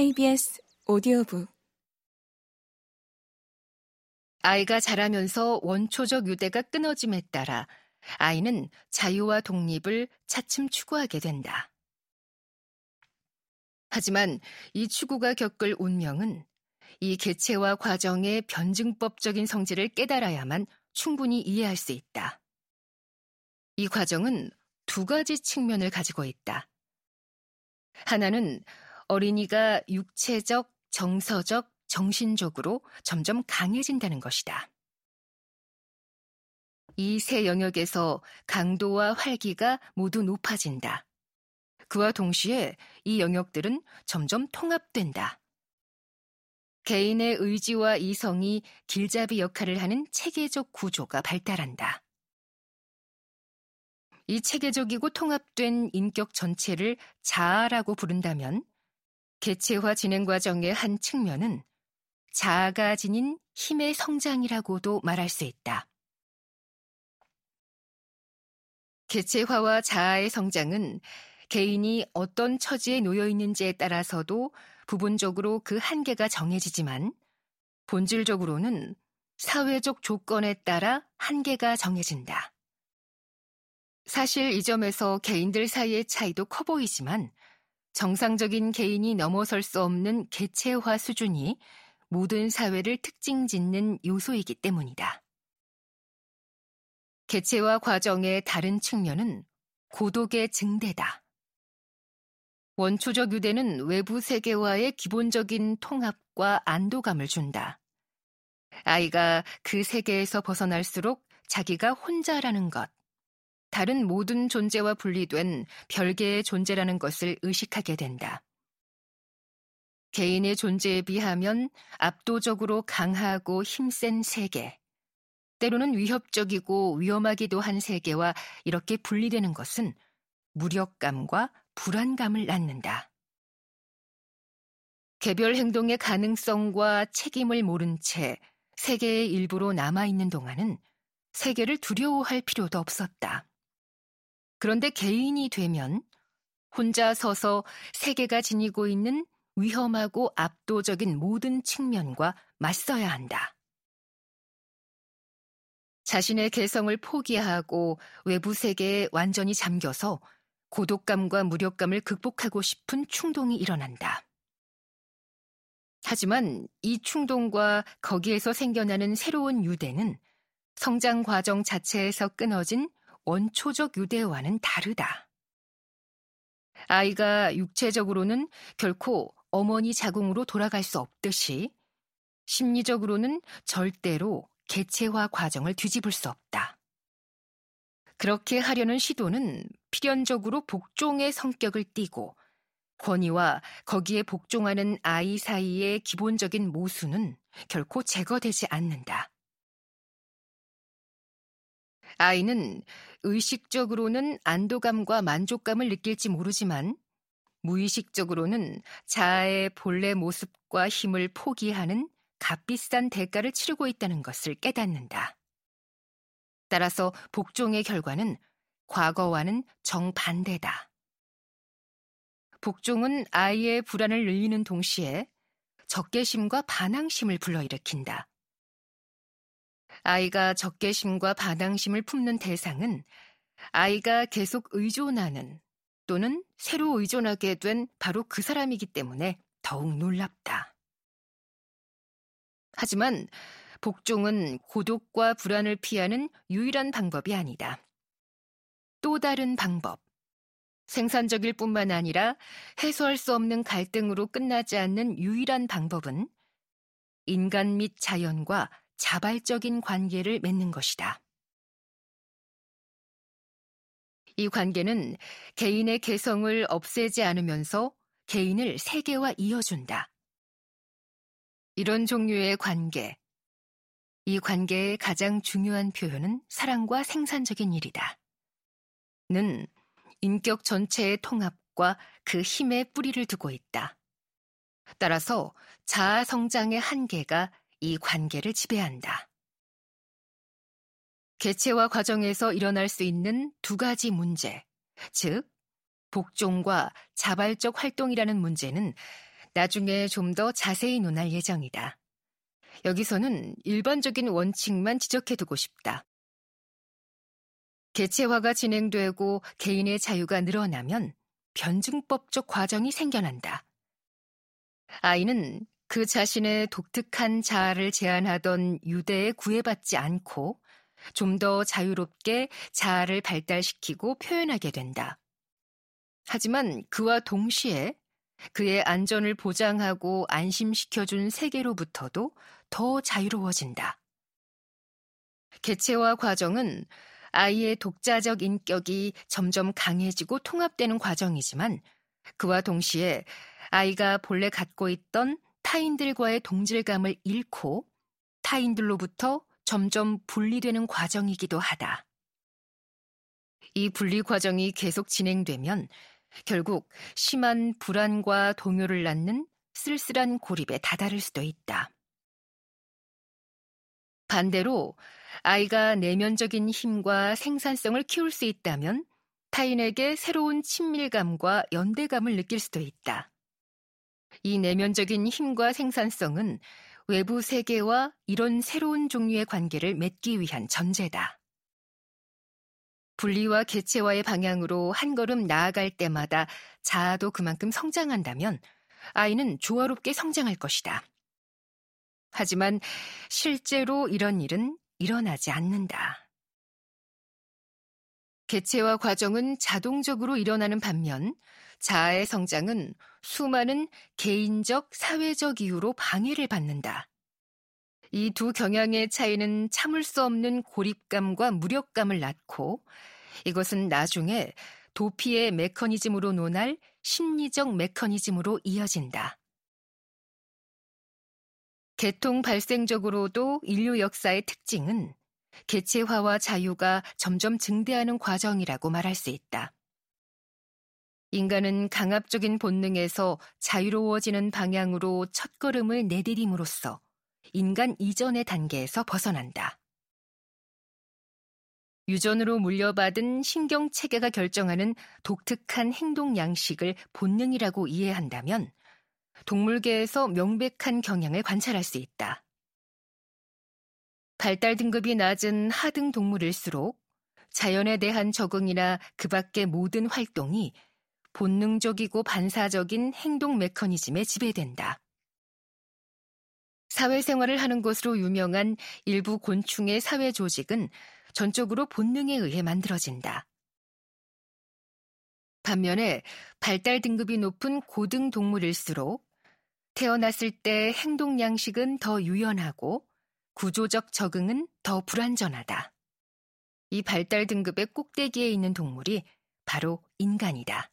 KBS 오디오북 아이가 자라면서 원초적 유대가 끊어짐에 따라 아이는 자유와 독립을 차츰 추구하게 된다. 하지만 이 추구가 겪을 운명은 이 개체와 과정의 변증법적인 성질을 깨달아야만 충분히 이해할 수 있다. 이 과정은 두 가지 측면을 가지고 있다. 하나는 어린이가 육체적, 정서적, 정신적으로 점점 강해진다는 것이다. 이 세 영역에서 강도와 활기가 모두 높아진다. 그와 동시에 이 영역들은 점점 통합된다. 개인의 의지와 이성이 길잡이 역할을 하는 체계적 구조가 발달한다. 이 체계적이고 통합된 인격 전체를 자아라고 부른다면 개체화 진행 과정의 한 측면은 자아가 지닌 힘의 성장이라고도 말할 수 있다. 개체화와 자아의 성장은 개인이 어떤 처지에 놓여 있는지에 따라서도 부분적으로 그 한계가 정해지지만 본질적으로는 사회적 조건에 따라 한계가 정해진다. 사실 이 점에서 개인들 사이의 차이도 커 보이지만 정상적인 개인이 넘어설 수 없는 개체화 수준이 모든 사회를 특징 짓는 요소이기 때문이다. 개체화 과정의 다른 측면은 고독의 증대다. 원초적 유대는 외부 세계와의 기본적인 통합과 안도감을 준다. 아이가 그 세계에서 벗어날수록 자기가 혼자라는 것, 다른 모든 존재와 분리된 별개의 존재라는 것을 의식하게 된다. 개인의 존재에 비하면 압도적으로 강하고 힘센 세계, 때로는 위협적이고 위험하기도 한 세계와 이렇게 분리되는 것은 무력감과 불안감을 낳는다. 개별 행동의 가능성과 책임을 모른 채 세계의 일부로 남아있는 동안은 세계를 두려워할 필요도 없었다. 그런데 개인이 되면 혼자 서서 세계가 지니고 있는 위험하고 압도적인 모든 측면과 맞서야 한다. 자신의 개성을 포기하고 외부 세계에 완전히 잠겨서 고독감과 무력감을 극복하고 싶은 충동이 일어난다. 하지만 이 충동과 거기에서 생겨나는 새로운 유대는 성장 과정 자체에서 끊어진 원초적 유대와는 다르다. 아이가 육체적으로는 결코 어머니 자궁으로 돌아갈 수 없듯이 심리적으로는 절대로 개체화 과정을 뒤집을 수 없다. 그렇게 하려는 시도는 필연적으로 복종의 성격을 띠고 권위와 거기에 복종하는 아이 사이의 기본적인 모순은 결코 제거되지 않는다. 아이는 의식적으로는 안도감과 만족감을 느낄지 모르지만 무의식적으로는 자아의 본래 모습과 힘을 포기하는 값비싼 대가를 치르고 있다는 것을 깨닫는다. 따라서 복종의 결과는 과거와는 정반대다. 복종은 아이의 불안을 늘리는 동시에 적개심과 반항심을 불러일으킨다. 아이가 적개심과 반항심을 품는 대상은 아이가 계속 의존하는 또는 새로 의존하게 된 바로 그 사람이기 때문에 더욱 놀랍다. 하지만 복종은 고독과 불안을 피하는 유일한 방법이 아니다. 또 다른 방법. 생산적일 뿐만 아니라 해소할 수 없는 갈등으로 끝나지 않는 유일한 방법은 인간 및 자연과 자발적인 관계를 맺는 것이다. 이 관계는 개인의 개성을 없애지 않으면서 개인을 세계와 이어준다. 이런 종류의 관계, 이 관계의 가장 중요한 표현은 사랑과 생산적인 일이다. 는 인격 전체의 통합과 그 힘에 뿌리를 두고 있다. 따라서 자아 성장의 한계가 이 관계를 지배한다. 개체화 과정에서 일어날 수 있는 두 가지 문제, 즉, 복종과 자발적 활동이라는 문제는 나중에 좀 더 자세히 논할 예정이다. 여기서는 일반적인 원칙만 지적해두고 싶다. 개체화가 진행되고 개인의 자유가 늘어나면 변증법적 과정이 생겨난다. 아이는 그 자신의 독특한 자아를 제한하던 유대에 구애받지 않고 좀 더 자유롭게 자아를 발달시키고 표현하게 된다. 하지만 그와 동시에 그의 안전을 보장하고 안심시켜준 세계로부터도 더 자유로워진다. 개체화 과정은 아이의 독자적 인격이 점점 강해지고 통합되는 과정이지만 그와 동시에 아이가 본래 갖고 있던 타인들과의 동질감을 잃고 타인들로부터 점점 분리되는 과정이기도 하다. 이 분리 과정이 계속 진행되면 결국 심한 불안과 동요를 낳는 쓸쓸한 고립에 다다를 수도 있다. 반대로 아이가 내면적인 힘과 생산성을 키울 수 있다면 타인에게 새로운 친밀감과 연대감을 느낄 수도 있다. 이 내면적인 힘과 생산성은 외부 세계와 이런 새로운 종류의 관계를 맺기 위한 전제다. 분리와 개체와의 방향으로 한 걸음 나아갈 때마다 자아도 그만큼 성장한다면 아이는 조화롭게 성장할 것이다. 하지만 실제로 이런 일은 일어나지 않는다. 개체화 과정은 자동적으로 일어나는 반면 자아의 성장은 수많은 개인적, 사회적 이유로 방해를 받는다. 이 두 경향의 차이는 참을 수 없는 고립감과 무력감을 낳고 이것은 나중에 도피의 메커니즘으로 논할 심리적 메커니즘으로 이어진다. 개통 발생적으로도 인류 역사의 특징은 개체화와 자유가 점점 증대하는 과정이라고 말할 수 있다. 인간은 강압적인 본능에서 자유로워지는 방향으로 첫걸음을 내디딤으로써 인간 이전의 단계에서 벗어난다. 유전으로 물려받은 신경 체계가 결정하는 독특한 행동 양식을 본능이라고 이해한다면 동물계에서 명백한 경향을 관찰할 수 있다. 발달 등급이 낮은 하등 동물일수록 자연에 대한 적응이나 그 밖의 모든 활동이 본능적이고 반사적인 행동 메커니즘에 지배된다. 사회생활을 하는 것으로 유명한 일부 곤충의 사회 조직은 전적으로 본능에 의해 만들어진다. 반면에 발달 등급이 높은 고등 동물일수록 태어났을 때 행동 양식은 더 유연하고 구조적 적응은 더 불완전하다. 이 발달 등급의 꼭대기에 있는 동물이 바로 인간이다.